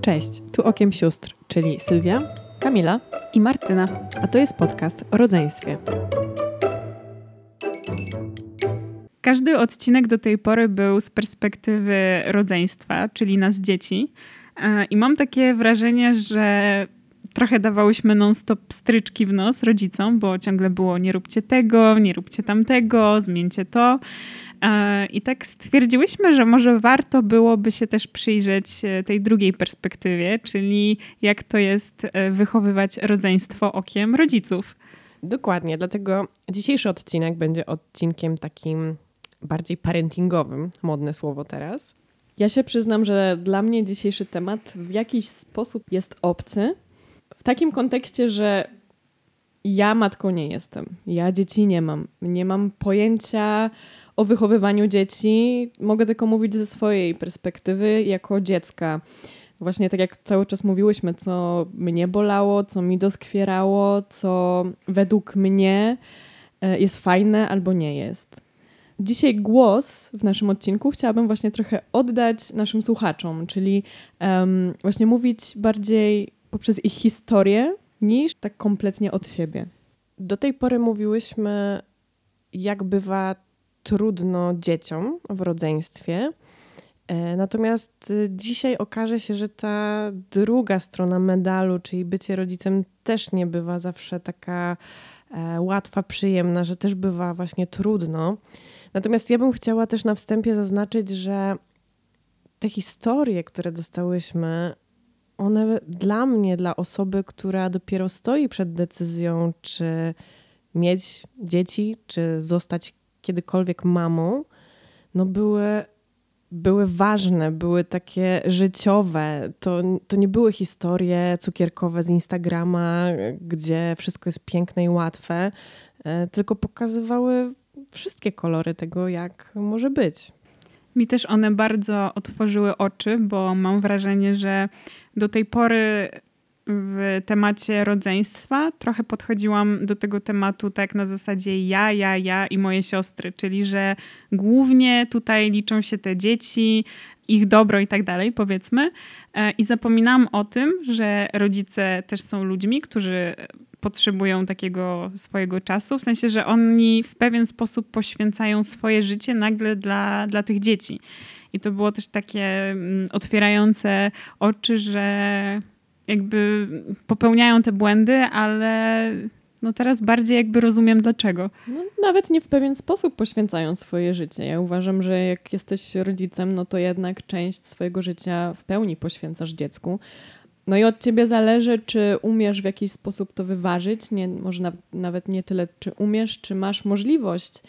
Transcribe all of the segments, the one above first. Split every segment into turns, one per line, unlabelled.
Cześć, tu Okiem Sióstr, czyli Sylwia
Kamila
i Martyna.
a to jest podcast o rodzeństwie.
Każdy odcinek do tej pory był z perspektywy rodzeństwa, czyli nas dzieci. E, I mam takie wrażenie, że trochę dawałyśmy non-stop stryczki w nos rodzicom, bo ciągle było nie róbcie tego, nie róbcie tamtego, zmieńcie to. E, I tak stwierdziłyśmy, że może warto byłoby się też przyjrzeć e, tej drugiej perspektywie, czyli jak to jest e, wychowywać rodzeństwo okiem rodziców.
Dokładnie, dlatego dzisiejszy odcinek będzie odcinkiem takim bardziej parentingowym, modne słowo teraz.
Ja się przyznam, że dla mnie dzisiejszy temat w jakiś sposób jest obcy. Takim kontekście, że ja matką nie jestem. Ja dzieci nie mam. Nie mam pojęcia o wychowywaniu dzieci. Mogę tylko mówić ze swojej perspektywy jako dziecka. Właśnie tak jak cały czas mówiłyśmy, co mnie bolało, co mi doskwierało, co według mnie e, jest fajne albo nie jest. Dzisiaj głos w naszym odcinku chciałabym właśnie trochę oddać naszym słuchaczom, czyli em, właśnie mówić bardziej poprzez ich historię niż tak kompletnie od siebie.
Do tej pory mówiłyśmy, jak bywa trudno dzieciom w rodzeństwie. E, Natomiast dzisiaj okaże się, że ta druga strona medalu, czyli bycie rodzicem, też nie bywa zawsze taka e, łatwa, przyjemna, że też bywa właśnie trudno. Natomiast ja bym chciała też na wstępie zaznaczyć, że te historie, które dostałyśmy, one dla mnie, dla osoby, która dopiero stoi przed decyzją, czy mieć dzieci, czy zostać kiedykolwiek mamą, no były, były ważne, były takie życiowe. To, to nie były historie cukierkowe z Instagrama, gdzie wszystko jest piękne i łatwe, e, tylko pokazywały wszystkie kolory tego, jak może być.
Mi też one bardzo otworzyły oczy, bo mam wrażenie, że do tej pory w temacie rodzeństwa trochę podchodziłam do tego tematu tak na zasadzie ja, ja, ja i moje siostry, czyli że głównie tutaj liczą się te dzieci, ich dobro i tak dalej, powiedzmy. E, I zapominałam o tym, że rodzice też są ludźmi, którzy potrzebują takiego swojego czasu, w sensie, że oni w pewien sposób poświęcają swoje życie nagle dla, dla tych dzieci. I to było też takie mm, otwierające oczy, że jakby popełniają te błędy, ale no teraz bardziej jakby rozumiem dlaczego.
No, nawet nie w pewien sposób poświęcają swoje życie. Ja uważam, że jak jesteś rodzicem, no to jednak część swojego życia w pełni poświęcasz dziecku. No i od ciebie zależy, czy umiesz w jakiś sposób to wyważyć. Nie, może nawet, nawet nie tyle, czy umiesz, czy masz możliwość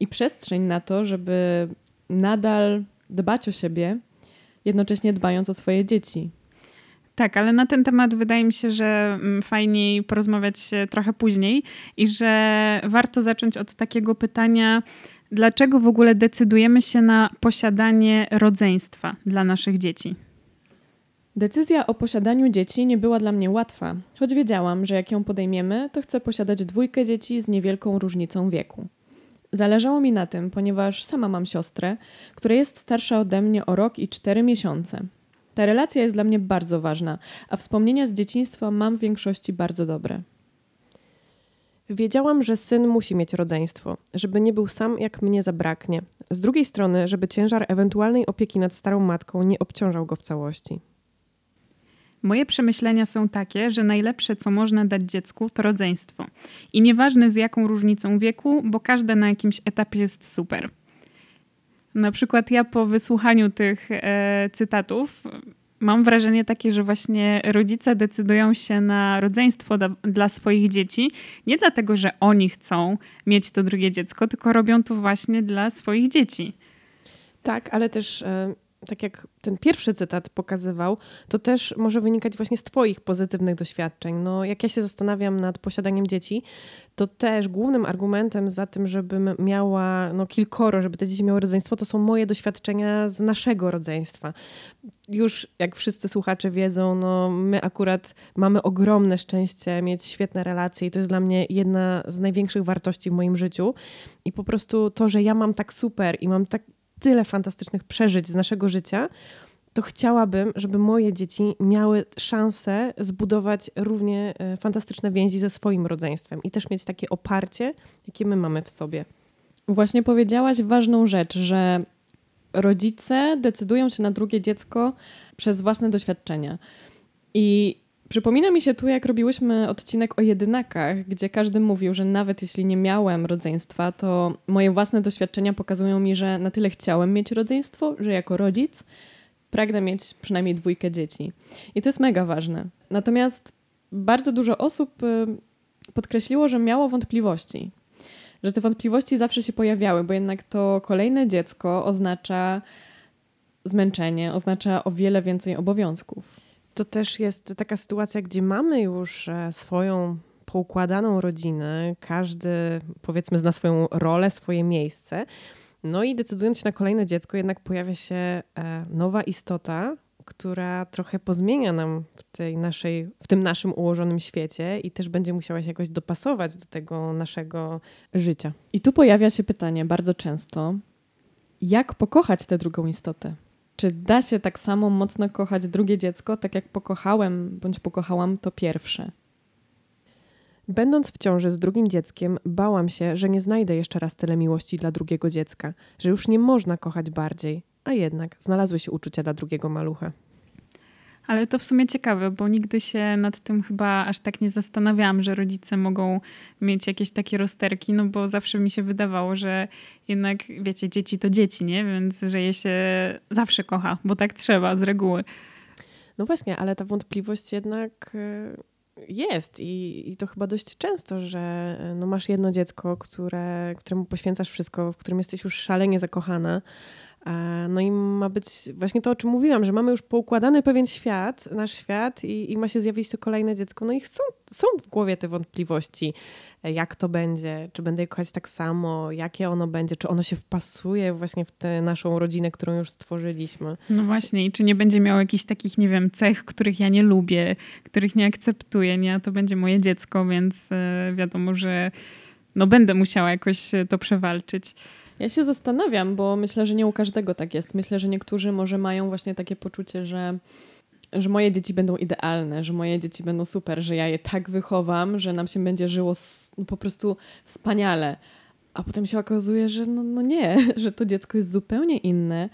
i przestrzeń na to, żeby nadal dbać o siebie, jednocześnie dbając o swoje dzieci.
Tak, ale na ten temat wydaje mi się, że mm, fajniej porozmawiać trochę później i że warto zacząć od takiego pytania, dlaczego w ogóle decydujemy się na posiadanie rodzeństwa dla naszych dzieci?
Decyzja o posiadaniu dzieci nie była dla mnie łatwa, choć wiedziałam, że jak ją podejmiemy, to chcę posiadać dwójkę dzieci z niewielką różnicą wieku. Zależało mi na tym, ponieważ sama mam siostrę, która jest starsza ode mnie o rok i cztery miesiące. Ta relacja jest dla mnie bardzo ważna, a wspomnienia z dzieciństwa mam w większości bardzo dobre.
Wiedziałam, że syn musi mieć rodzeństwo, żeby nie był sam, jak mnie zabraknie. Z drugiej strony, żeby ciężar ewentualnej opieki nad starą matką nie obciążał go w całości.
Moje przemyślenia są takie, że najlepsze, co można dać dziecku, to rodzeństwo. I nieważne z jaką różnicą wieku, bo każde na jakimś etapie jest super. Na przykład ja po wysłuchaniu tych e, cytatów mam wrażenie takie, że właśnie rodzice decydują się na rodzeństwo da, dla swoich dzieci nie dlatego, że oni chcą mieć to drugie dziecko, tylko robią to właśnie dla swoich dzieci.
Tak, ale też e, tak jak ten pierwszy cytat pokazywał, to też może wynikać właśnie z Twoich pozytywnych doświadczeń. No, jak ja się zastanawiam nad posiadaniem dzieci, to też głównym argumentem za tym, żebym miała no, kilkoro, żeby te dzieci miały rodzeństwo, to są moje doświadczenia z naszego rodzeństwa. Już jak wszyscy słuchacze wiedzą, no, my akurat mamy ogromne szczęście mieć świetne relacje i to jest dla mnie jedna z największych wartości w moim życiu. I po prostu to, że ja mam tak super i mam tak tyle fantastycznych przeżyć z naszego życia, to chciałabym, żeby moje dzieci miały szansę zbudować równie e, fantastyczne więzi ze swoim rodzeństwem i też mieć takie oparcie, jakie my mamy w sobie.
Właśnie powiedziałaś ważną rzecz, że rodzice decydują się na drugie dziecko przez własne doświadczenia. I przypomina mi się tu, jak robiłyśmy odcinek o jedynakach, gdzie każdy mówił, że nawet jeśli nie miałem rodzeństwa, to moje własne doświadczenia pokazują mi, że na tyle chciałem mieć rodzeństwo, że jako rodzic pragnę mieć przynajmniej dwójkę dzieci. I to jest mega ważne. Natomiast bardzo dużo osób y, podkreśliło, że miało wątpliwości. Że te wątpliwości zawsze się pojawiały, bo jednak to kolejne dziecko oznacza zmęczenie, oznacza o wiele więcej obowiązków.
To też jest taka sytuacja, gdzie mamy już e, swoją poukładaną rodzinę, każdy powiedzmy zna swoją rolę, swoje miejsce. No i decydując się na kolejne dziecko, jednak pojawia się e, nowa istota, która trochę pozmienia nam w, tej naszej, w tym naszym ułożonym świecie i też będzie musiała się jakoś dopasować do tego naszego życia.
I tu pojawia się pytanie bardzo często, jak pokochać tę drugą istotę? Czy da się tak samo mocno kochać drugie dziecko, tak jak pokochałem bądź pokochałam to pierwsze?
Będąc w ciąży z drugim dzieckiem, bałam się, że nie znajdę jeszcze raz tyle miłości dla drugiego dziecka, że już nie można kochać bardziej, a jednak znalazły się uczucia dla drugiego malucha.
Ale to w sumie ciekawe, bo nigdy się nad tym chyba aż tak nie zastanawiałam, że rodzice mogą mieć jakieś takie rozterki, no bo zawsze mi się wydawało, że jednak, wiecie, dzieci to dzieci, nie? Więc że je się zawsze kocha, bo tak trzeba z reguły.
No właśnie, ale ta wątpliwość jednak e, jest i, i to chyba dość często, że no masz jedno dziecko, które, któremu poświęcasz wszystko, w którym jesteś już szalenie zakochana, no i ma być właśnie to, o czym mówiłam, że mamy już poukładany pewien świat, nasz świat i, i ma się zjawić to kolejne dziecko. No i są, są w głowie te wątpliwości, e, jak to będzie, czy będę je kochać tak samo, jakie ono będzie, czy ono się wpasuje właśnie w tę naszą rodzinę, którą już stworzyliśmy.
No właśnie, i czy nie będzie miało jakichś takich, nie wiem, cech, których ja nie lubię, których nie akceptuję, nie? A to będzie moje dziecko, więc e, wiadomo, że no będę musiała jakoś to przewalczyć.
Ja się zastanawiam, bo myślę, że nie u każdego tak jest. Myślę, że niektórzy może mają właśnie takie poczucie, że, że moje dzieci będą idealne, że moje dzieci będą super, że ja je tak wychowam, że nam się będzie żyło po prostu wspaniale. A potem się okazuje, że no, no nie, że to dziecko jest zupełnie inne.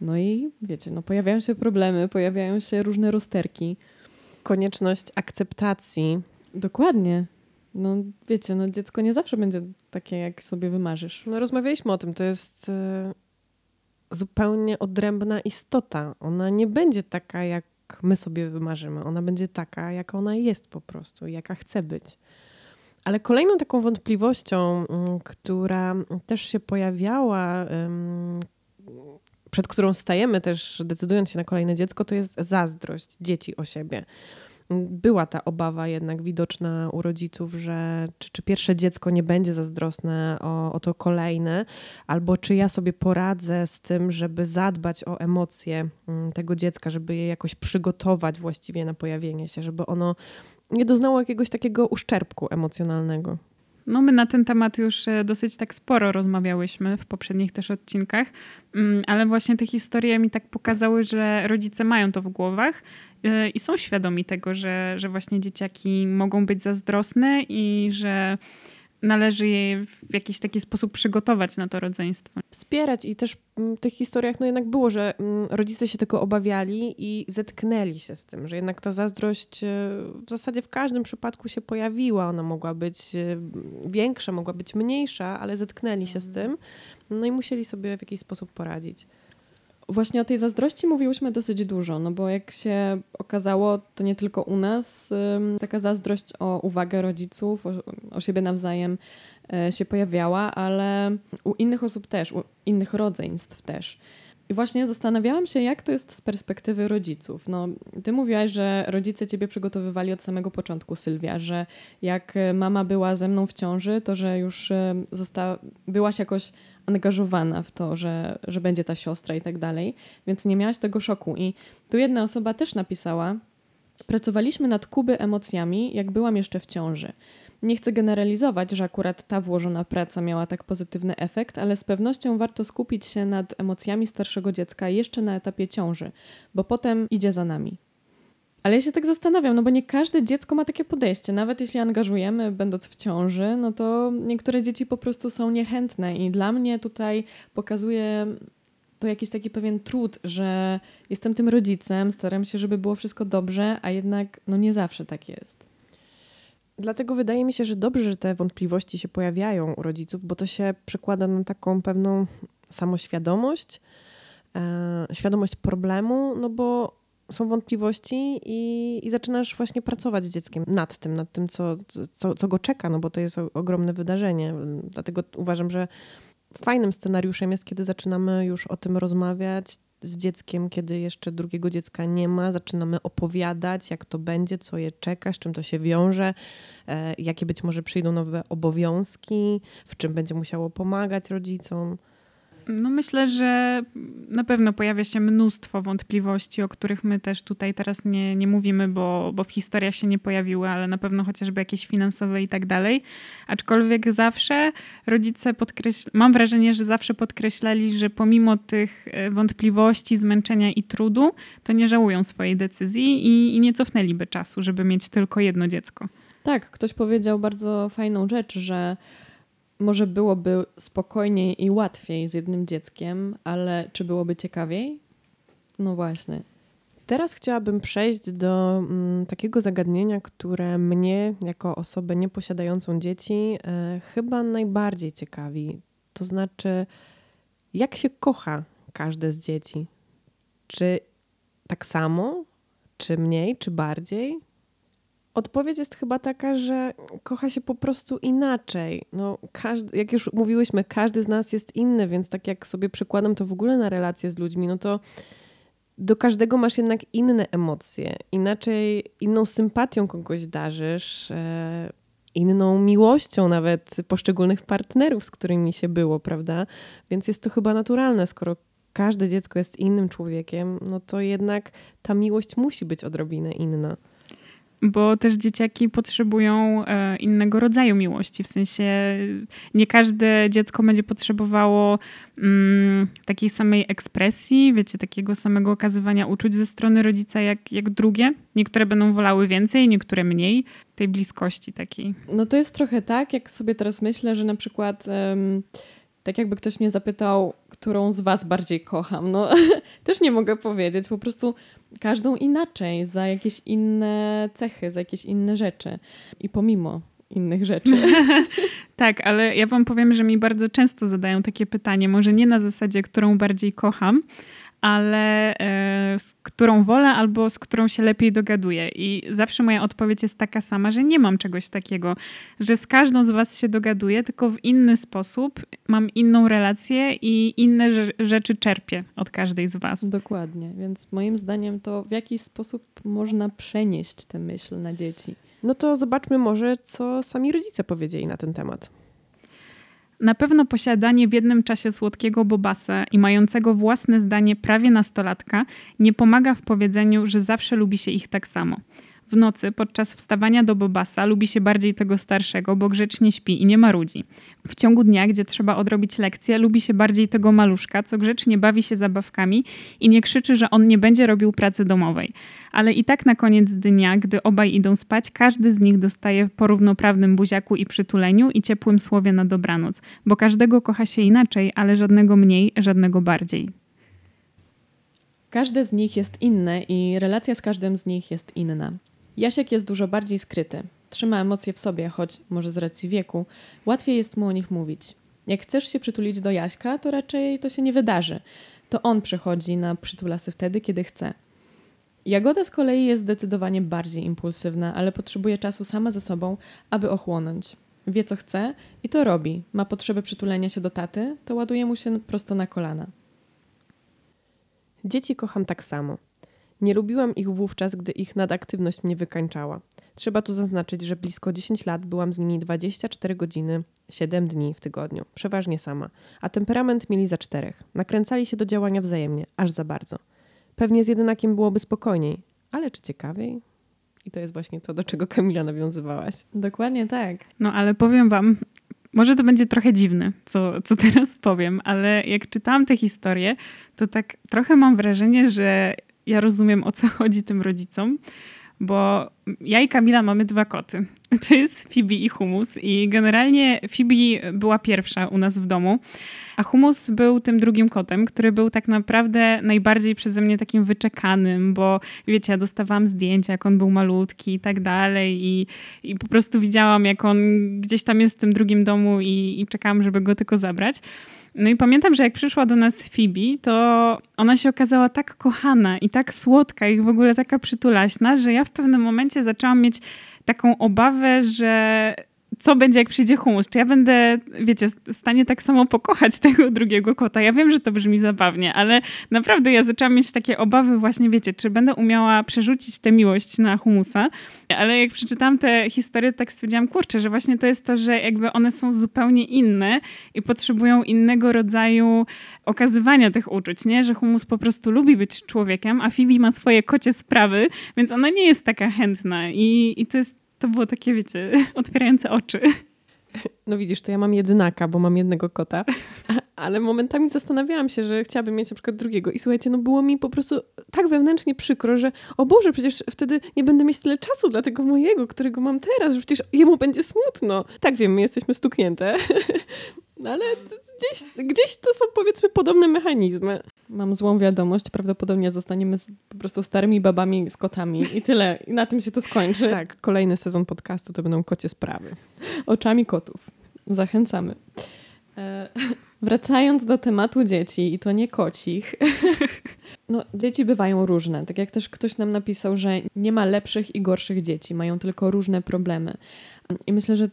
No i wiecie, no pojawiają się problemy, pojawiają się różne rozterki.
Konieczność akceptacji.
Dokładnie. No wiecie, no dziecko nie zawsze będzie takie, jak sobie wymarzysz.
No rozmawialiśmy o tym, to jest y, zupełnie odrębna istota. Ona nie będzie taka, jak my sobie wymarzymy. Ona będzie taka, jaka ona jest po prostu, jaka chce być. Ale kolejną taką wątpliwością, y, która też się pojawiała, przed którą stajemy też decydując się na kolejne dziecko, to jest zazdrość dzieci o siebie była ta obawa jednak widoczna u rodziców, że czy, czy pierwsze dziecko nie będzie zazdrosne o, o to kolejne, albo czy ja sobie poradzę z tym, żeby zadbać o emocje mm, tego dziecka, żeby je jakoś przygotować właściwie na pojawienie się, żeby ono nie doznało jakiegoś takiego uszczerbku emocjonalnego.
No, my na ten temat już e, dosyć tak sporo rozmawiałyśmy w poprzednich też odcinkach, mm, ale właśnie te historie mi tak pokazały, że rodzice mają to w głowach i są świadomi tego, że, że właśnie dzieciaki mogą być zazdrosne i że należy je w jakiś taki sposób przygotować na to rodzeństwo.
Wspierać i też mm, w tych historiach no jednak było, że mm, rodzice się tego obawiali i zetknęli się z tym, że jednak ta zazdrość y, w zasadzie w każdym przypadku się pojawiła. Ona mogła być y, większa, mogła być mniejsza, ale zetknęli się z mhm. tym no i musieli sobie w jakiś sposób poradzić.
Właśnie o tej zazdrości mówiłyśmy dosyć dużo, no bo jak się okazało, to nie tylko u nas taka zazdrość o uwagę rodziców, o, o siebie nawzajem e, się pojawiała, ale u innych osób też, u innych rodzeństw też. I właśnie zastanawiałam się, jak to jest z perspektywy rodziców. No, ty mówiłaś, że rodzice ciebie przygotowywali od samego początku, Sylwia, że jak mama była ze mną w ciąży, to że już e, została, byłaś jakoś angażowana w to, że, że będzie ta siostra i tak dalej, więc nie miałaś tego szoku. I tu jedna osoba też napisała, pracowaliśmy nad Kuby emocjami, jak byłam jeszcze w ciąży. Nie chcę generalizować, że akurat ta włożona praca miała tak pozytywny efekt, ale z pewnością warto skupić się nad emocjami starszego dziecka jeszcze na etapie ciąży, bo potem idzie za nami. Ale ja się tak zastanawiam, no bo nie każde dziecko ma takie podejście. Nawet jeśli angażujemy, będąc w ciąży, no to niektóre dzieci po prostu są niechętne. I dla mnie tutaj pokazuje to jakiś taki pewien trud, że jestem tym rodzicem, staram się, żeby było wszystko dobrze, a jednak no nie zawsze tak jest.
Dlatego wydaje mi się, że dobrze, że te wątpliwości się pojawiają u rodziców, bo to się przekłada na taką pewną samoświadomość, e, świadomość problemu, no bo są wątpliwości i, i zaczynasz właśnie pracować z dzieckiem nad tym, nad tym, co, co, co go czeka, no bo to jest ogromne wydarzenie. Dlatego uważam, że fajnym scenariuszem jest, kiedy zaczynamy już o tym rozmawiać z dzieckiem, kiedy jeszcze drugiego dziecka nie ma, zaczynamy opowiadać, jak to będzie, co je czeka, z czym to się wiąże, e, jakie być może przyjdą nowe obowiązki, w czym będzie musiało pomagać rodzicom.
No myślę, że na pewno pojawia się mnóstwo wątpliwości, o których my też tutaj teraz nie, nie mówimy, bo, bo w historiach się nie pojawiły, ale na pewno chociażby jakieś finansowe i tak dalej. Aczkolwiek zawsze rodzice podkreślali, mam wrażenie, że zawsze podkreślali, że pomimo tych e, wątpliwości, zmęczenia i trudu, to nie żałują swojej decyzji i, i nie cofnęliby czasu, żeby mieć tylko jedno dziecko.
Tak, ktoś powiedział bardzo fajną rzecz, że może byłoby spokojniej i łatwiej z jednym dzieckiem, ale czy byłoby ciekawiej? No właśnie.
Teraz chciałabym przejść do mm, takiego zagadnienia, które mnie, jako osobę nieposiadającą dzieci, e, chyba najbardziej ciekawi. To znaczy, jak się kocha każde z dzieci? Czy tak samo, czy mniej, czy bardziej? Odpowiedź jest chyba taka, że kocha się po prostu inaczej. No, każdy, jak już mówiłyśmy, każdy z nas jest inny, więc tak jak sobie przykładam to w ogóle na relacje z ludźmi, no to do każdego masz jednak inne emocje. Inaczej, inną sympatią kogoś darzysz, e, inną miłością nawet poszczególnych partnerów, z którymi się było, prawda? Więc jest to chyba naturalne, skoro każde dziecko jest innym człowiekiem, no to jednak ta miłość musi być odrobinę inna
bo też dzieciaki potrzebują e, innego rodzaju miłości. W sensie nie każde dziecko będzie potrzebowało mm, takiej samej ekspresji, wiecie, takiego samego okazywania uczuć ze strony rodzica jak, jak drugie. Niektóre będą wolały więcej, niektóre mniej tej bliskości takiej.
No to jest trochę tak, jak sobie teraz myślę, że na przykład. Um, tak jakby ktoś mnie zapytał, którą z was bardziej kocham. No też nie mogę powiedzieć, po prostu każdą inaczej, za jakieś inne cechy, za jakieś inne rzeczy. I pomimo innych rzeczy.
tak, ale ja wam powiem, że mi bardzo często zadają takie pytanie, może nie na zasadzie, którą bardziej kocham, ale e, z którą wolę albo z którą się lepiej dogaduję. I zawsze moja odpowiedź jest taka sama, że nie mam czegoś takiego, że z każdą z Was się dogaduję, tylko w inny sposób, mam inną relację i inne rzeczy czerpię od każdej z Was.
Dokładnie, więc moim zdaniem to w jakiś sposób można przenieść tę myśl na dzieci.
No to zobaczmy może, co sami rodzice powiedzieli na ten temat.
Na pewno posiadanie w jednym czasie słodkiego bobasa i mającego własne zdanie prawie nastolatka nie pomaga w powiedzeniu, że zawsze lubi się ich tak samo. W nocy, podczas wstawania do Bobasa, lubi się bardziej tego starszego, bo grzecznie śpi i nie marudzi. W ciągu dnia, gdzie trzeba odrobić lekcję, lubi się bardziej tego maluszka, co grzecznie bawi się zabawkami i nie krzyczy, że on nie będzie robił pracy domowej. Ale i tak na koniec dnia, gdy obaj idą spać, każdy z nich dostaje po równoprawnym buziaku i przytuleniu i ciepłym słowie na dobranoc, bo każdego kocha się inaczej, ale żadnego mniej, żadnego bardziej.
Każde z nich jest inne i relacja z każdym z nich jest inna. Jasiek jest dużo bardziej skryty. Trzyma emocje w sobie, choć może z racji wieku łatwiej jest mu o nich mówić. Jak chcesz się przytulić do Jaśka, to raczej to się nie wydarzy. To on przychodzi na przytulasy wtedy, kiedy chce. Jagoda z kolei jest zdecydowanie bardziej impulsywna, ale potrzebuje czasu sama ze sobą, aby ochłonąć. Wie co chce i to robi. Ma potrzebę przytulenia się do taty, to ładuje mu się prosto na kolana.
Dzieci kocham tak samo. Nie lubiłam ich wówczas, gdy ich nadaktywność mnie wykańczała. Trzeba tu zaznaczyć, że blisko 10 lat byłam z nimi 24 godziny, 7 dni w tygodniu, przeważnie sama, a temperament mieli za czterech. Nakręcali się do działania wzajemnie, aż za bardzo. Pewnie z jedynakiem byłoby spokojniej, ale czy ciekawiej? I to jest właśnie to, do czego Kamila nawiązywałaś.
Dokładnie tak.
No ale powiem wam, może to będzie trochę dziwne, co, co teraz powiem, ale jak czytałam tę historię, to tak trochę mam wrażenie, że rozumiem o co chodzi tym rodzicom, bo ja i Kamila mamy dwa koty. To jest Phoebe i Humus i generalnie Phoebe była pierwsza u nas w domu, a Humus był tym drugim kotem, który był tak naprawdę najbardziej przeze mnie takim wyczekanym, bo wiecie, ja dostawałam zdjęcia, jak on był malutki i tak dalej i, i po prostu widziałam, jak on gdzieś tam jest w tym drugim domu i, i czekałam, żeby go tylko zabrać. No i pamiętam, że jak przyszła do nas Phoebe, to ona się okazała tak kochana i tak słodka i w ogóle taka przytulaśna, że ja w pewnym momencie zaczęłam mieć taką obawę, że co będzie, jak przyjdzie humus? Czy ja będę, wiecie, w stanie tak samo pokochać tego drugiego kota? Ja wiem, że to brzmi zabawnie, ale naprawdę ja zaczęłam mieć takie obawy właśnie, wiecie, czy będę umiała przerzucić tę miłość na humusa. Ale jak przeczytałam tę historię, tak stwierdziłam, kurczę, że właśnie to jest to, że jakby one są zupełnie inne i potrzebują innego rodzaju okazywania tych uczuć, nie? Że humus po prostu lubi być człowiekiem, a Phoebe ma swoje kocie sprawy, więc ona nie jest taka chętna i, i to jest to było takie, wiecie, otwierające oczy.
No widzisz, to ja mam jedynaka, bo mam jednego kota, ale momentami zastanawiałam się, że chciałabym mieć na przykład drugiego. I słuchajcie, no było mi po prostu tak wewnętrznie przykro, że o Boże, przecież wtedy nie będę mieć tyle czasu dla tego mojego, którego mam teraz, że przecież jemu będzie smutno. Tak wiem, my jesteśmy stuknięte, ale gdzieś, gdzieś to są powiedzmy podobne mechanizmy.
Mam złą wiadomość, prawdopodobnie zostaniemy z, po prostu starymi babami z kotami i tyle. I na tym się to skończy.
Tak, kolejny sezon podcastu to będą kocie sprawy.
Oczami kotów. Zachęcamy. E, wracając do tematu dzieci, i to nie kocich. No, dzieci bywają różne. Tak jak też ktoś nam napisał, że nie ma lepszych i gorszych dzieci, mają tylko różne problemy. I myślę, że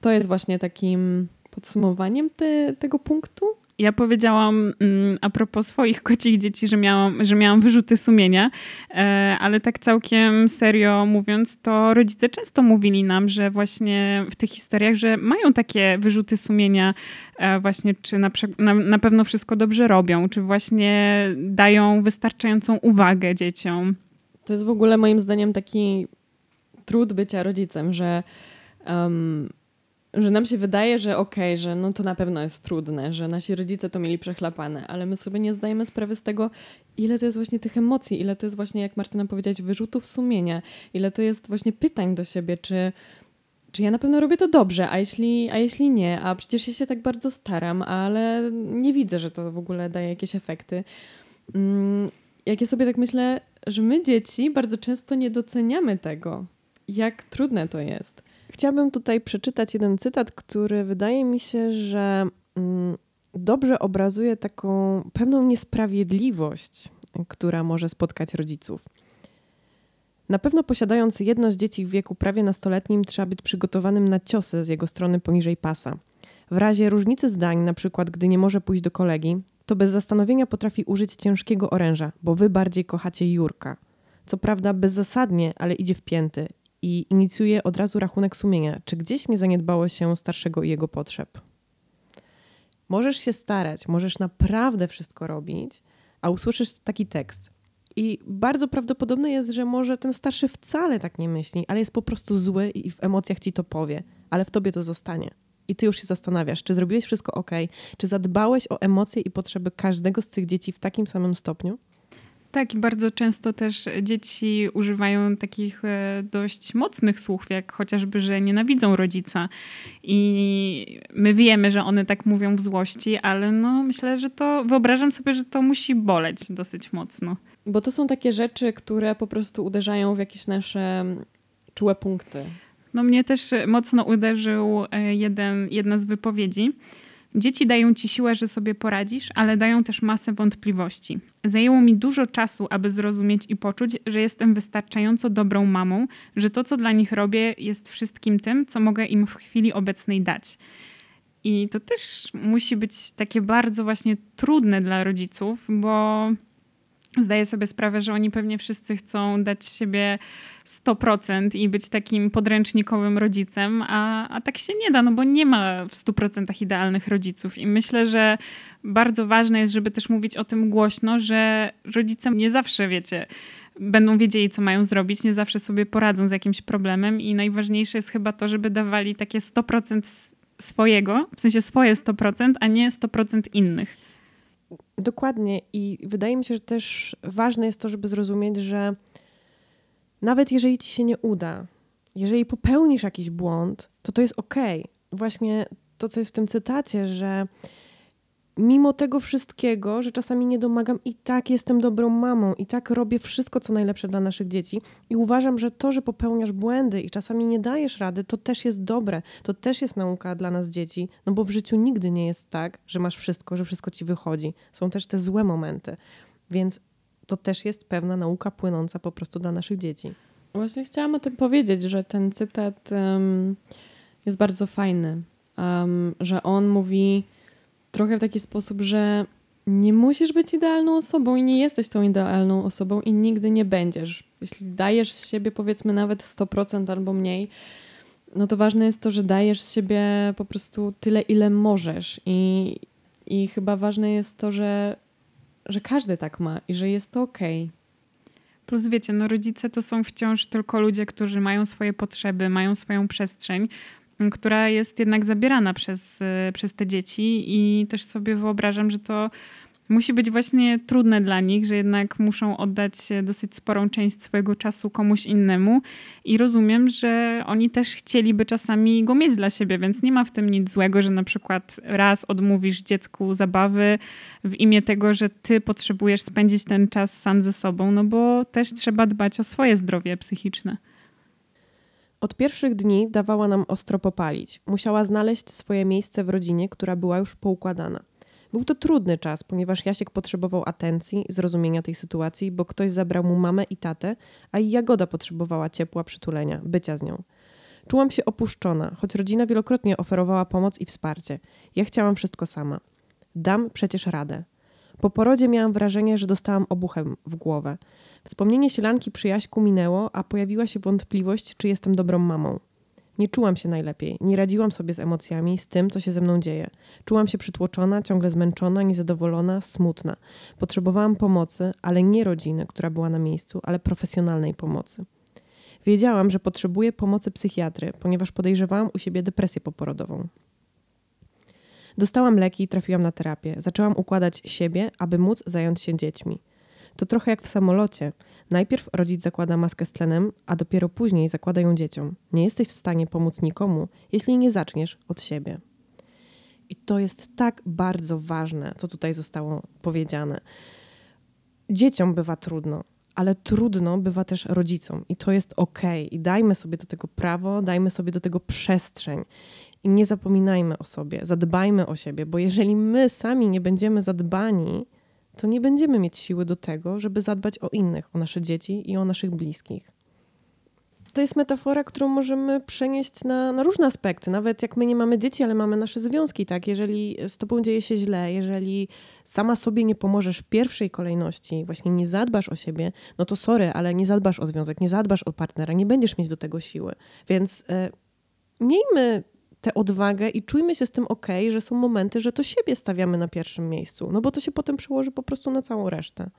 to jest właśnie takim podsumowaniem te, tego punktu?
Ja powiedziałam mm, a propos swoich kocich dzieci, że miałam, że miałam wyrzuty sumienia, e, ale tak całkiem serio mówiąc, to rodzice często mówili nam, że właśnie w tych historiach, że mają takie wyrzuty sumienia, e, właśnie czy na, na, na pewno wszystko dobrze robią, czy właśnie dają wystarczającą uwagę dzieciom.
To jest w ogóle moim zdaniem taki trud bycia rodzicem, że um, że nam się wydaje, że okej, okay, że no to na pewno jest trudne, że nasi rodzice to mieli przechlapane, ale my sobie nie zdajemy sprawy z tego, ile to jest właśnie tych emocji, ile to jest właśnie, jak Martyna powiedziałeś, wyrzutów sumienia, ile to jest właśnie pytań do siebie, czy, czy ja na pewno robię to dobrze, a jeśli, a jeśli nie, a przecież ja się tak bardzo staram, ale nie widzę, że to w ogóle daje jakieś efekty. Mm, jak ja sobie tak myślę, że my dzieci bardzo często nie doceniamy tego, jak trudne to jest.
Chciałabym tutaj przeczytać jeden cytat, który wydaje mi się, że mm, dobrze obrazuje taką pewną niesprawiedliwość, która może spotkać rodziców. Na pewno posiadając jedno z dzieci w wieku prawie nastoletnim, trzeba być przygotowanym na ciosy z jego strony poniżej pasa. W razie różnicy zdań, na przykład gdy nie może pójść do kolegi, to bez zastanowienia potrafi użyć ciężkiego oręża, bo wy bardziej kochacie Jurka. Co prawda bezzasadnie, ale idzie w pięty i inicjuje od razu rachunek sumienia, czy gdzieś nie zaniedbało się starszego i jego potrzeb. Możesz się starać, możesz naprawdę wszystko robić, a usłyszysz taki tekst. I bardzo prawdopodobne jest, że może ten starszy wcale tak nie myśli, ale jest po prostu zły i w emocjach ci to powie, ale w tobie to zostanie. I ty już się zastanawiasz, czy zrobiłeś wszystko ok, czy zadbałeś o emocje i potrzeby każdego z tych dzieci w takim samym stopniu?
Tak, i bardzo często też dzieci używają takich e, dość mocnych słów, jak chociażby, że nienawidzą rodzica. I my wiemy, że one tak mówią w złości, ale no myślę, że to wyobrażam sobie, że to musi boleć dosyć mocno.
Bo to są takie rzeczy, które po prostu uderzają w jakieś nasze czułe punkty.
No mnie też mocno uderzył e, jeden, jedna z wypowiedzi Dzieci dają ci siłę, że sobie poradzisz, ale dają też masę wątpliwości. Zajęło mi dużo czasu, aby zrozumieć i poczuć, że jestem wystarczająco dobrą mamą, że to, co dla nich robię, jest wszystkim tym, co mogę im w chwili obecnej dać. I to też musi być takie bardzo właśnie trudne dla rodziców, bo zdaję sobie sprawę, że oni pewnie wszyscy chcą dać siebie 100% i być takim podręcznikowym rodzicem, a, a tak się nie da, no bo nie ma w 100% idealnych rodziców. I myślę, że bardzo ważne jest, żeby też mówić o tym głośno, że rodzicem nie zawsze, wiecie, będą wiedzieli, co mają zrobić, nie zawsze sobie poradzą z jakimś problemem i najważniejsze jest chyba to, żeby dawali takie 100% swojego, w sensie swoje 100%, a nie 100% innych.
Dokładnie i wydaje mi się, że też ważne jest to, żeby zrozumieć, że nawet jeżeli ci się nie uda, jeżeli popełnisz jakiś błąd, to to jest. Okay. Właśnie to, co jest w tym cytacie, że mimo tego wszystkiego, że czasami nie domagam, i tak jestem dobrą mamą, i tak robię wszystko, co najlepsze dla naszych dzieci. I uważam, że to, że popełniasz błędy i czasami nie dajesz rady, to też jest dobre. To też jest nauka dla nas dzieci, no bo w życiu nigdy nie jest tak, że masz wszystko, że wszystko ci wychodzi. Są też te złe momenty. Więc to też jest pewna nauka płynąca po prostu dla naszych dzieci.
Właśnie chciałam o tym powiedzieć, że ten cytat um, jest bardzo fajny. Um, że on mówi trochę w taki sposób, że nie musisz być idealną osobą i nie jesteś tą idealną osobą i nigdy nie będziesz. Jeśli dajesz z siebie powiedzmy nawet 100% albo mniej, no to ważne jest to, że dajesz z siebie po prostu tyle, ile możesz. I, i chyba ważne jest to, że, że każdy tak ma i że jest to okej. Okay.
Plus wiecie, no rodzice to są wciąż tylko ludzie, którzy mają swoje potrzeby, mają swoją przestrzeń, która jest jednak zabierana przez, e, przez te dzieci i też sobie wyobrażam, że to musi być właśnie trudne dla nich, że jednak muszą oddać dosyć sporą część swojego czasu komuś innemu i rozumiem, że oni też chcieliby czasami go mieć dla siebie, więc nie ma w tym nic złego, że na przykład raz odmówisz dziecku zabawy w imię tego, że ty potrzebujesz spędzić ten czas sam ze sobą, no bo też trzeba dbać o swoje zdrowie psychiczne.
Od pierwszych dni dawała nam ostro popalić. Musiała znaleźć swoje miejsce w rodzinie, która była już poukładana. Był to trudny czas, ponieważ Jasiek potrzebował atencji, zrozumienia tej sytuacji, bo ktoś zabrał mu mamę i tatę, a i Jagoda potrzebowała ciepła, przytulenia, bycia z nią. Czułam się opuszczona, choć rodzina wielokrotnie oferowała pomoc i wsparcie. Ja chciałam wszystko sama. Dam przecież radę. Po porodzie miałam wrażenie, że dostałam obuchem w głowę. Wspomnienie sielanki przy Jaśku minęło, a pojawiła się wątpliwość, czy jestem dobrą mamą. Nie czułam się najlepiej, nie radziłam sobie z emocjami, z tym, co się ze mną dzieje. Czułam się przytłoczona, ciągle zmęczona, niezadowolona, smutna. Potrzebowałam pomocy, ale nie rodziny, która była na miejscu, ale profesjonalnej pomocy. Wiedziałam, że potrzebuję pomocy psychiatry, ponieważ podejrzewałam u siebie depresję poporodową. Dostałam leki i trafiłam na terapię. Zaczęłam układać siebie, aby móc zająć się dziećmi. To trochę jak w samolocie. Najpierw rodzic zakłada maskę z tlenem, a dopiero później zakłada ją dzieciom. Nie jesteś w stanie pomóc nikomu, jeśli nie zaczniesz od siebie. I to jest tak bardzo ważne, co tutaj zostało powiedziane. Dzieciom bywa trudno, ale trudno bywa też rodzicom i to jest ok. I dajmy sobie do tego prawo, dajmy sobie do tego przestrzeń. I nie zapominajmy o sobie, zadbajmy o siebie, bo jeżeli my sami nie będziemy zadbani, to nie będziemy mieć siły do tego, żeby zadbać o innych, o nasze dzieci i o naszych bliskich. To jest metafora, którą możemy przenieść na, na, różne aspekty. Nawet jak my nie mamy dzieci, ale mamy nasze związki, tak? Jeżeli z tobą dzieje się źle, jeżeli sama sobie nie pomożesz w pierwszej kolejności, właśnie nie zadbasz o siebie, no to sorry, ale nie zadbasz o związek, nie zadbasz o partnera, nie będziesz mieć do tego siły. Więc y, miejmy tę odwagę i czujmy się z tym ok, że są momenty, że to siebie stawiamy na pierwszym miejscu, no bo to się potem przełoży po prostu na całą resztę.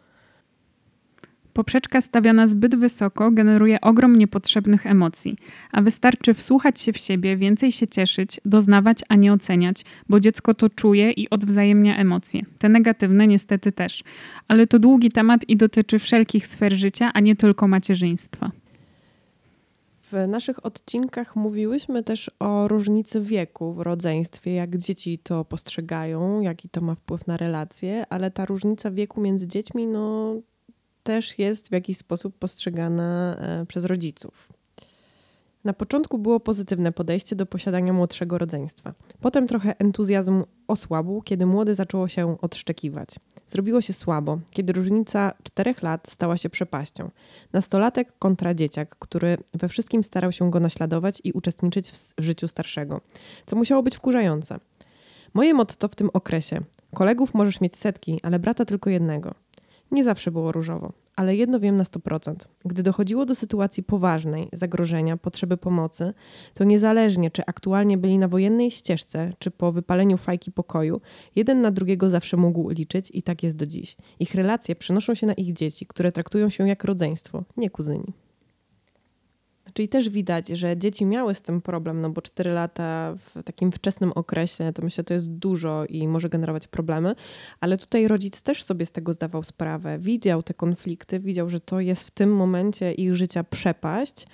Poprzeczka stawiana zbyt wysoko generuje ogrom niepotrzebnych emocji, a wystarczy wsłuchać się w siebie, więcej się cieszyć, doznawać, a nie oceniać, bo dziecko to czuje i odwzajemnia emocje. Te negatywne niestety też. Ale to długi temat i dotyczy wszelkich sfer życia, a nie tylko macierzyństwa.
W naszych odcinkach mówiłyśmy też o różnicy wieku w rodzeństwie, jak dzieci to postrzegają, jaki to ma wpływ na relacje, ale ta różnica wieku między dziećmi no, też jest w jakiś sposób postrzegana e, przez rodziców. Na początku było pozytywne podejście do posiadania młodszego rodzeństwa. Potem trochę entuzjazm osłabł, kiedy młody zaczęło się odszczekiwać. Zrobiło się słabo, kiedy różnica czterech lat stała się przepaścią. Nastolatek kontra dzieciak, który we wszystkim starał się go naśladować i uczestniczyć w, życiu starszego, co musiało być wkurzające. Moje motto w tym okresie: kolegów możesz mieć setki, ale brata tylko jednego. Nie zawsze było różowo, ale jedno wiem na 100%. Gdy dochodziło do sytuacji poważnej, zagrożenia, potrzeby pomocy, to niezależnie czy aktualnie byli na wojennej ścieżce, czy po wypaleniu fajki pokoju, jeden na drugiego zawsze mógł liczyć i tak jest do dziś. Ich relacje przenoszą się na ich dzieci, które traktują się jak rodzeństwo, nie kuzyni. Czyli też widać, że dzieci miały z tym problem, no bo 4 lata w takim wczesnym okresie, to myślę, to jest dużo i może generować problemy, ale tutaj rodzic też sobie z tego zdawał sprawę, widział te konflikty, widział, że to jest w tym momencie ich życia przepaść,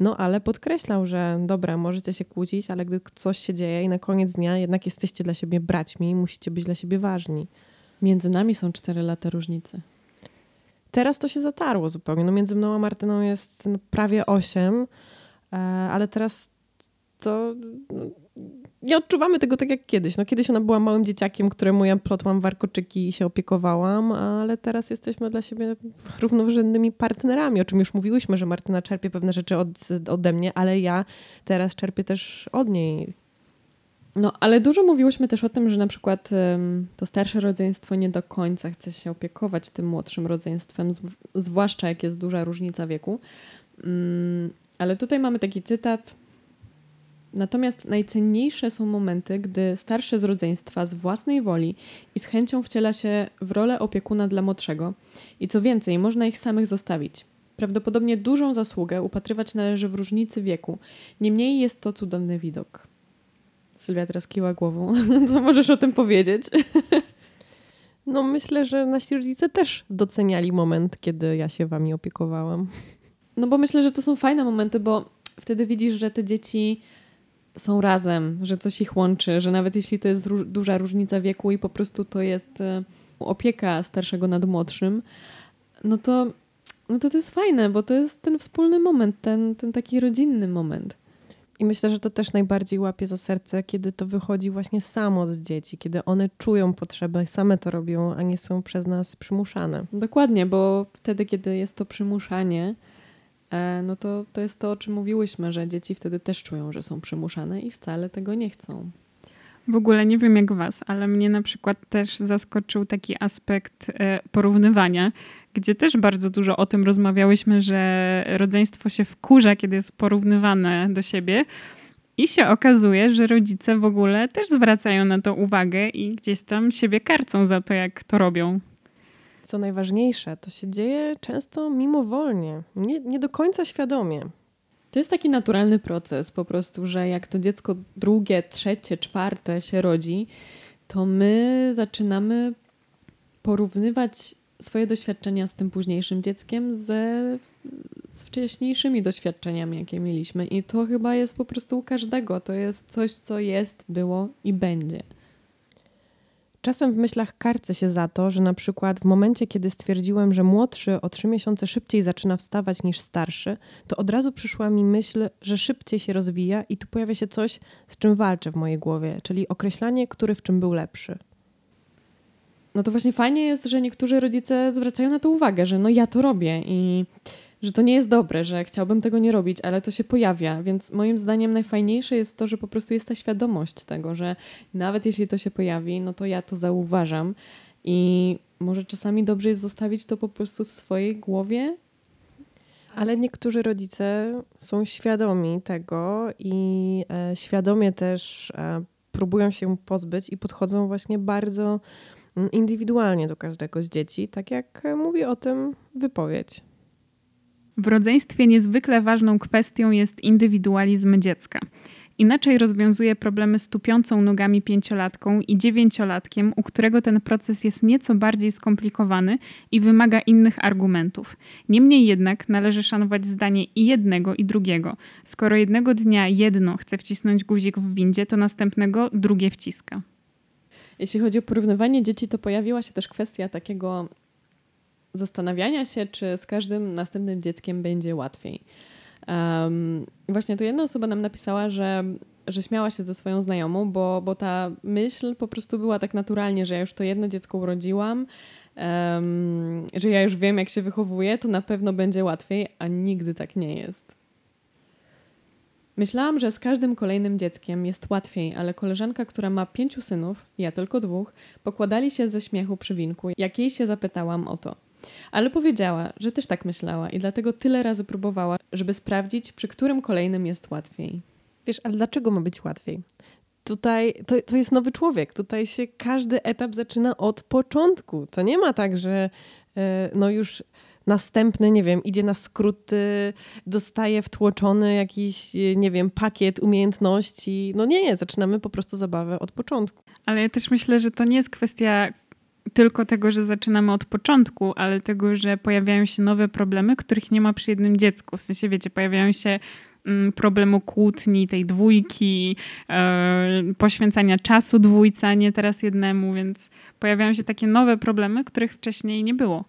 no ale podkreślał, że dobra, możecie się kłócić, ale gdy coś się dzieje i na koniec dnia jednak jesteście dla siebie braćmi, musicie być dla siebie ważni.
Między nami są 4 lata różnicy.
Teraz to się zatarło zupełnie. No między mną a Martyną jest no, prawie 8, e, ale teraz to no, nie odczuwamy tego tak jak kiedyś. No, kiedyś ona była małym dzieciakiem, któremu ja plotłam warkoczyki i się opiekowałam, ale teraz jesteśmy dla siebie równorzędnymi partnerami, o czym już mówiłyśmy, że Martyna czerpie pewne rzeczy od, ode mnie, ale ja teraz czerpię też od niej
no, ale dużo mówiłyśmy też o tym, że na przykład um, to starsze rodzeństwo nie do końca chce się opiekować tym młodszym rodzeństwem, zwłaszcza jak jest duża różnica wieku. Um, ale tutaj mamy taki cytat. Natomiast najcenniejsze są momenty, gdy starsze z rodzeństwa z własnej woli i z chęcią wciela się w rolę opiekuna dla młodszego. I co więcej, można ich samych zostawić. Prawdopodobnie dużą zasługę upatrywać należy w różnicy wieku. Niemniej jest to cudowny widok. Sylwia teraz kiła głową. Co możesz o tym powiedzieć?
No myślę, że nasi rodzice też doceniali moment, kiedy ja się wami opiekowałam.
No bo myślę, że to są fajne momenty, bo wtedy widzisz, że te dzieci są razem, że coś ich łączy, że nawet jeśli to jest duża różnica wieku i po prostu to jest e, opieka starszego nad młodszym, no to, no to to jest fajne, bo to jest ten wspólny moment, ten, ten taki rodzinny moment.
I myślę, że to też najbardziej łapie za serce, kiedy to wychodzi właśnie samo z dzieci, kiedy one czują potrzebę, same to robią, a nie są przez nas przymuszane.
Dokładnie, bo wtedy, kiedy jest to przymuszanie, e, no to, to jest to, o czym mówiłyśmy, że dzieci wtedy też czują, że są przymuszane i wcale tego nie chcą.
W ogóle nie wiem jak was, ale mnie na przykład też zaskoczył taki aspekt e, porównywania, gdzie też bardzo dużo o tym rozmawiałyśmy, że rodzeństwo się wkurza, kiedy jest porównywane do siebie. I się okazuje, że rodzice w ogóle też zwracają na to uwagę i gdzieś tam siebie karcą za to, jak to robią.
Co najważniejsze, to się dzieje często mimowolnie, nie, nie do końca świadomie.
To jest taki naturalny proces, po prostu, że jak to dziecko drugie, trzecie, czwarte się rodzi, to my zaczynamy porównywać swoje doświadczenia z tym późniejszym dzieckiem ze, z wcześniejszymi doświadczeniami, jakie mieliśmy. I to chyba jest po prostu u każdego. To jest coś, co jest, było i będzie.
Czasem w myślach karcę się za to, że na przykład w momencie, kiedy stwierdziłem, że młodszy o trzy miesiące szybciej zaczyna wstawać niż starszy, to od razu przyszła mi myśl, że szybciej się rozwija i tu pojawia się coś, z czym walczę w mojej głowie, czyli określanie, który w czym był lepszy.
No to właśnie fajnie jest, że niektórzy rodzice zwracają na to uwagę, że no ja to robię i że to nie jest dobre, że chciałbym tego nie robić, ale to się pojawia. Więc moim zdaniem najfajniejsze jest to, że po prostu jest ta świadomość tego, że nawet jeśli to się pojawi, no to ja to zauważam i może czasami dobrze jest zostawić to po prostu w swojej głowie.
Ale niektórzy rodzice są świadomi tego i e, świadomie też e, próbują się pozbyć i podchodzą właśnie bardzo indywidualnie do każdego z dzieci, tak jak mówi o tym wypowiedź.
W rodzeństwie niezwykle ważną kwestią jest indywidualizm dziecka. Inaczej rozwiązuje problemy z tupiącą nogami pięciolatką i dziewięciolatkiem, u którego ten proces jest nieco bardziej skomplikowany i wymaga innych argumentów. Niemniej jednak należy szanować zdanie i jednego, i drugiego. Skoro jednego dnia jedno chce wcisnąć guzik w windzie, to następnego drugie wciska.
Jeśli chodzi o porównywanie dzieci, to pojawiła się też kwestia takiego zastanawiania się, czy z każdym następnym dzieckiem będzie łatwiej. Um, właśnie tu jedna osoba nam napisała, że, że śmiała się ze swoją znajomą, bo, bo ta myśl po prostu była tak naturalnie, że ja już to jedno dziecko urodziłam, um, że ja już wiem, jak się wychowuje, to na pewno będzie łatwiej, a nigdy tak nie jest. Myślałam, że z każdym kolejnym dzieckiem jest łatwiej, ale koleżanka, która ma pięciu synów, ja tylko dwóch, pokładali się ze śmiechu przy winku, jak jej się zapytałam o to. Ale powiedziała, że też tak myślała i dlatego tyle razy próbowała, żeby sprawdzić, przy którym kolejnym jest łatwiej.
Wiesz, ale dlaczego ma być łatwiej? Tutaj to, to jest nowy człowiek. Tutaj się każdy etap zaczyna od początku. To nie ma tak, że e, no już następny, nie wiem, idzie na skróty, dostaje wtłoczony jakiś, nie wiem, pakiet umiejętności. No nie, nie, zaczynamy po prostu zabawę od początku.
Ale ja też myślę, że to nie jest kwestia tylko tego, że zaczynamy od początku, ale tego, że pojawiają się nowe problemy, których nie ma przy jednym dziecku. W sensie, wiecie, pojawiają się mm, problemu kłótni, tej dwójki, e, poświęcania czasu dwójce, a nie teraz jednemu, więc pojawiają się takie nowe problemy, których wcześniej nie było.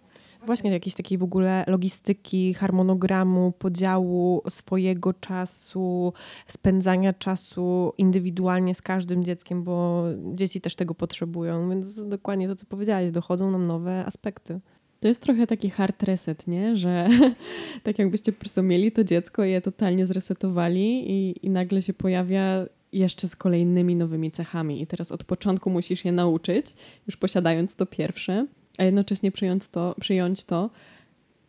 Właśnie jakiejś takiej w ogóle logistyki, harmonogramu, podziału swojego czasu, spędzania czasu indywidualnie z każdym dzieckiem, bo dzieci też tego potrzebują, więc dokładnie to, co powiedziałaś, dochodzą nam nowe aspekty.
To jest trochę taki hard reset, nie? Że tak jakbyście po prostu mieli to dziecko je totalnie zresetowali i, i nagle się pojawia jeszcze z kolejnymi nowymi cechami i teraz od początku musisz je nauczyć, już posiadając to pierwsze a jednocześnie przyjąć to, przyjąć to,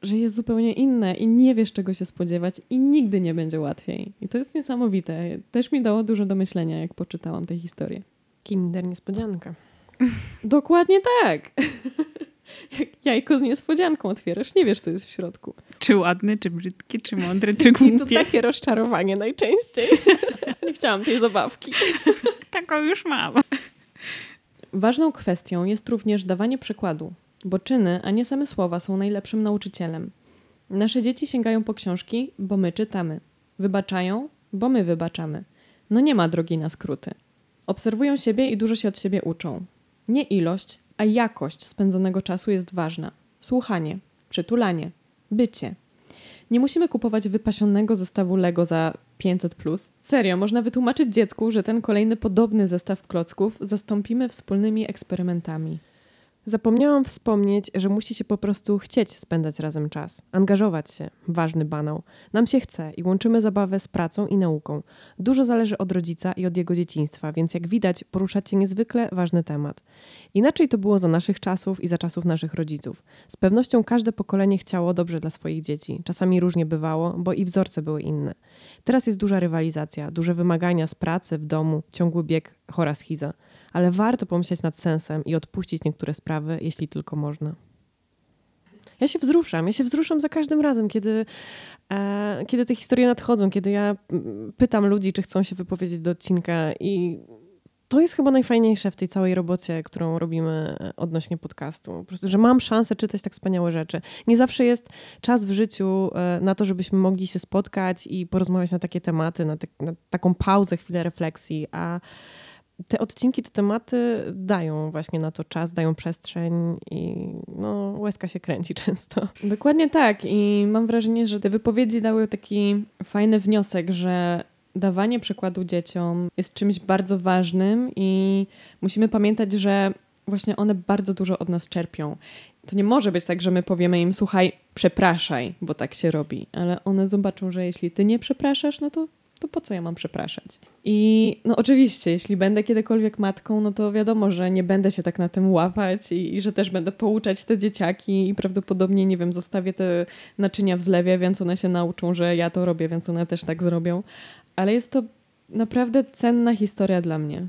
że jest zupełnie inne i nie wiesz, czego się spodziewać i nigdy nie będzie łatwiej. I to jest niesamowite. Też mi dało dużo do myślenia, jak poczytałam tę historię.
Kinder niespodzianka.
Dokładnie tak. Jak jajko z niespodzianką otwierasz, nie wiesz, co jest w środku.
Czy ładny, czy brzydki, czy mądry, czy głupie.
I to takie rozczarowanie najczęściej.
nie chciałam tej zabawki.
Taką już mam.
Ważną kwestią jest również dawanie przykładu, bo czyny, a nie same słowa są najlepszym nauczycielem. Nasze dzieci sięgają po książki, bo my czytamy. Wybaczają, bo my wybaczamy. No nie ma drogi na skróty. Obserwują siebie i dużo się od siebie uczą. Nie ilość, a jakość spędzonego czasu jest ważna. Słuchanie, przytulanie, bycie. Nie musimy kupować wypasionego zestawu Lego za 500. Plus. Serio, można wytłumaczyć dziecku, że ten kolejny podobny zestaw klocków zastąpimy wspólnymi eksperymentami.
Zapomniałam wspomnieć, że musi się po prostu chcieć spędzać razem czas, angażować się. Ważny banał. Nam się chce i łączymy zabawę z pracą i nauką. Dużo zależy od rodzica i od jego dzieciństwa, więc jak widać, poruszacie niezwykle ważny temat. Inaczej to było za naszych czasów i za czasów naszych rodziców. Z pewnością każde pokolenie chciało dobrze dla swoich dzieci. Czasami różnie bywało, bo i wzorce były inne. Teraz jest duża rywalizacja, duże wymagania z pracy, w domu, ciągły bieg, chora schiza ale warto pomyśleć nad sensem i odpuścić niektóre sprawy, jeśli tylko można. Ja się wzruszam, ja się wzruszam za każdym razem, kiedy, e, kiedy te historie nadchodzą, kiedy ja pytam ludzi, czy chcą się wypowiedzieć do odcinka i to jest chyba najfajniejsze w tej całej robocie, którą robimy odnośnie podcastu. Po prostu, że mam szansę czytać tak wspaniałe rzeczy. Nie zawsze jest czas w życiu e, na to, żebyśmy mogli się spotkać i porozmawiać na takie tematy, na, te, na taką pauzę, chwilę refleksji, a te odcinki, te tematy dają właśnie na to czas, dają przestrzeń i no, łezka się kręci często.
Dokładnie tak i mam wrażenie, że te wypowiedzi dały taki fajny wniosek, że dawanie przykładu dzieciom jest czymś bardzo ważnym i musimy pamiętać, że właśnie one bardzo dużo od nas czerpią. To nie może być tak, że my powiemy im, słuchaj, przepraszaj, bo tak się robi, ale one zobaczą, że jeśli ty nie przepraszasz, no to to po co ja mam przepraszać? I no oczywiście, jeśli będę kiedykolwiek matką, no to wiadomo, że nie będę się tak na tym łapać i, i, że też będę pouczać te dzieciaki i prawdopodobnie, nie wiem, zostawię te naczynia w zlewie, więc one się nauczą, że ja to robię, więc one też tak zrobią. Ale jest to naprawdę cenna historia dla mnie.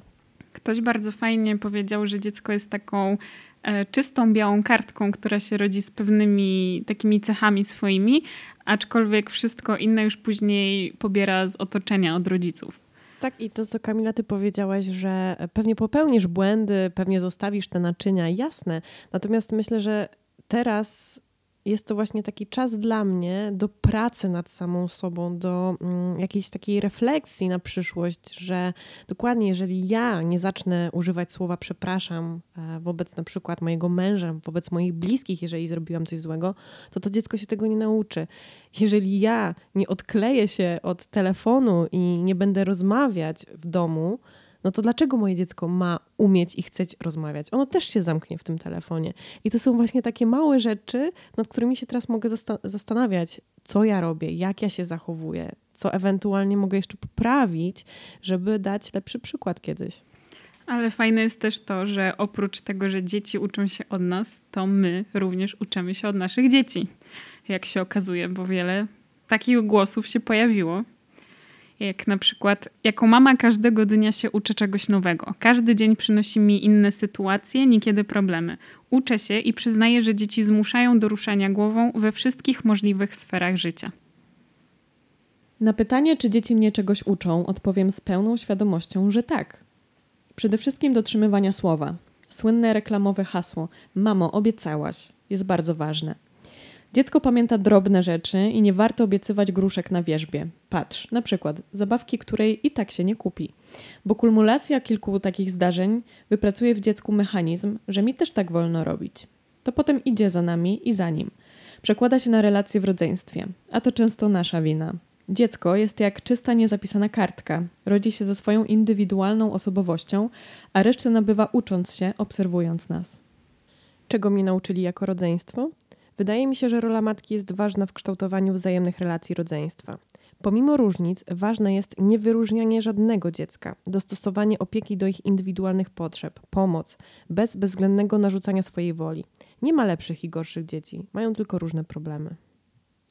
Ktoś bardzo fajnie powiedział, że dziecko jest taką e, czystą białą kartką, która się rodzi z pewnymi takimi cechami swoimi, aczkolwiek wszystko inne już później pobiera z otoczenia od rodziców.
Tak, i to, co Kamila, ty powiedziałaś, że pewnie popełnisz błędy, pewnie zostawisz te naczynia, jasne. Natomiast myślę, że teraz jest to właśnie taki czas dla mnie do pracy nad samą sobą, do mm, jakiejś takiej refleksji na przyszłość, że dokładnie, jeżeli ja nie zacznę używać słowa przepraszam e, wobec na przykład mojego męża, wobec moich bliskich, jeżeli zrobiłam coś złego, to to dziecko się tego nie nauczy. Jeżeli ja nie odkleję się od telefonu i nie będę rozmawiać w domu, no to dlaczego moje dziecko ma umieć i chcieć rozmawiać? Ono też się zamknie w tym telefonie. I to są właśnie takie małe rzeczy, nad którymi się teraz mogę zastanawiać, co ja robię, jak ja się zachowuję, co ewentualnie mogę jeszcze poprawić, żeby dać lepszy przykład kiedyś.
Ale fajne jest też to, że oprócz tego, że dzieci uczą się od nas, to my również uczymy się od naszych dzieci. Jak się okazuje, bo wiele takich głosów się pojawiło. Jak na przykład, jako mama każdego dnia się uczę czegoś nowego. Każdy dzień przynosi mi inne sytuacje, niekiedy problemy. Uczę się i przyznaję, że dzieci zmuszają do ruszania głową we wszystkich możliwych sferach życia.
Na pytanie, czy dzieci mnie czegoś uczą, odpowiem z pełną świadomością, że tak. Przede wszystkim dotrzymywania słowa. Słynne reklamowe hasło: Mamo, obiecałaś jest bardzo ważne. Dziecko pamięta drobne rzeczy i nie warto obiecywać gruszek na wierzbie. Patrz, na przykład zabawki, której i tak się nie kupi. Bo kumulacja kilku takich zdarzeń wypracuje w dziecku mechanizm, że mi też tak wolno robić. To potem idzie za nami i za nim. Przekłada się na relacje w rodzeństwie, a to często nasza wina. Dziecko jest jak czysta, niezapisana kartka. Rodzi się ze swoją indywidualną osobowością, a resztę nabywa ucząc się, obserwując nas.
Czego mnie nauczyli jako rodzeństwo? Wydaje mi się, że rola matki jest ważna w kształtowaniu wzajemnych relacji rodzeństwa. Pomimo różnic, ważne jest niewyróżnianie żadnego dziecka, dostosowanie opieki do ich indywidualnych potrzeb, pomoc, bez bezwzględnego narzucania swojej woli. Nie ma lepszych i gorszych dzieci, mają tylko różne problemy.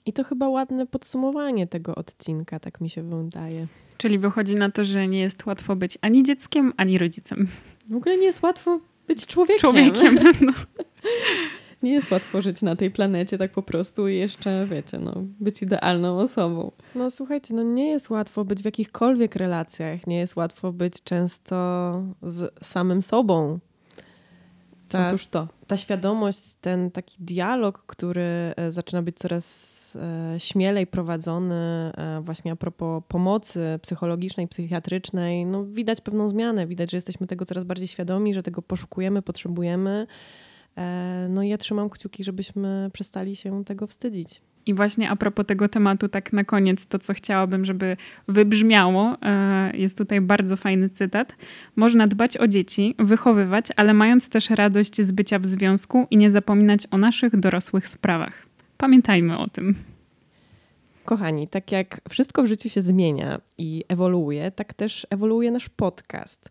I to chyba ładne podsumowanie tego odcinka, tak mi się wydaje.
Czyli wychodzi na to, że nie jest łatwo być ani dzieckiem, ani rodzicem.
W ogóle nie jest łatwo być człowiekiem.
Człowiekiem. No.
Nie jest łatwo żyć na tej planecie tak po prostu i jeszcze, wiecie, no, być idealną osobą.
No słuchajcie, no nie jest łatwo być w jakichkolwiek relacjach, nie jest łatwo być często z samym sobą.
Ta, Otóż to.
Ta świadomość, ten taki dialog, który e, zaczyna być coraz e, śmielej prowadzony e, właśnie a propos pomocy psychologicznej, psychiatrycznej, no widać pewną zmianę, widać, że jesteśmy tego coraz bardziej świadomi, że tego poszukujemy, potrzebujemy. No i ja trzymam kciuki, żebyśmy przestali się tego wstydzić.
I właśnie a propos tego tematu, tak na koniec, to co chciałabym, żeby wybrzmiało, e, jest tutaj bardzo fajny cytat. Można dbać o dzieci, wychowywać, ale mając też radość z bycia w związku i nie zapominać o naszych dorosłych sprawach. Pamiętajmy o tym.
Kochani, tak jak wszystko w życiu się zmienia i ewoluuje, tak też ewoluuje nasz podcast.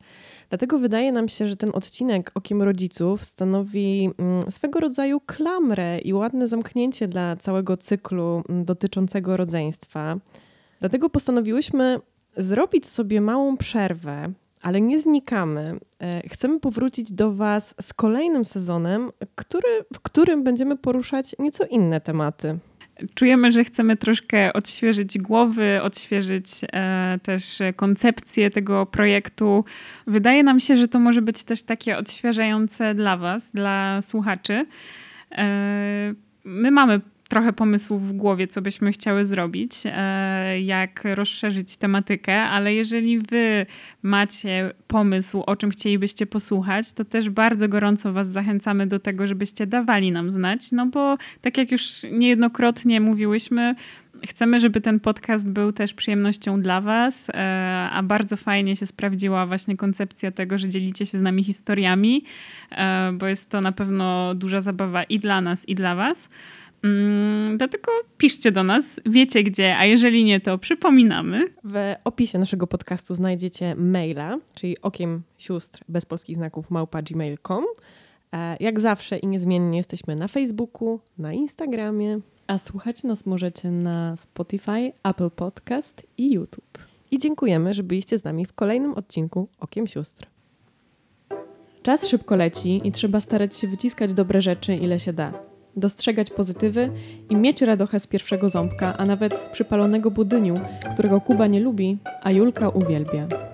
Dlatego wydaje nam się, że ten odcinek Okiem Rodziców stanowi mm, swego rodzaju klamrę i ładne zamknięcie dla całego cyklu mm, dotyczącego rodzeństwa. Dlatego postanowiłyśmy zrobić sobie małą przerwę, ale nie znikamy. E, chcemy powrócić do Was z kolejnym sezonem, który, w którym będziemy poruszać nieco inne tematy
czujemy, że chcemy troszkę odświeżyć głowy, odświeżyć e, też koncepcję tego projektu. Wydaje nam się, że to może być też takie odświeżające dla Was, dla słuchaczy. E, my mamy trochę pomysłów w głowie, co byśmy chciały zrobić, e, jak rozszerzyć tematykę, ale jeżeli wy macie pomysł, o czym chcielibyście posłuchać, to też bardzo gorąco was zachęcamy do tego, żebyście dawali nam znać, no bo tak jak już niejednokrotnie mówiłyśmy, chcemy, żeby ten podcast był też przyjemnością dla Was, e, a bardzo fajnie się sprawdziła właśnie koncepcja tego, że dzielicie się z nami historiami, e, bo jest to na pewno duża zabawa i dla nas, i dla Was. Mm, dlatego piszcie do nas, wiecie gdzie, a jeżeli nie, to przypominamy.
W opisie naszego podcastu znajdziecie maila, czyli okiem sióstr bez polskich znaków małpa gmail.com. E, jak zawsze i niezmiennie jesteśmy na Facebooku, na Instagramie.
A słuchać nas możecie na Spotify, Apple Podcast i YouTube.
I dziękujemy, że byliście z nami w kolejnym odcinku Okiem Sióstr.
Czas szybko leci i trzeba starać się wyciskać dobre rzeczy, ile się da dostrzegać pozytywy i mieć radochę z pierwszego ząbka, a nawet z przypalonego budyniu, którego Kuba nie lubi, a Julka uwielbia.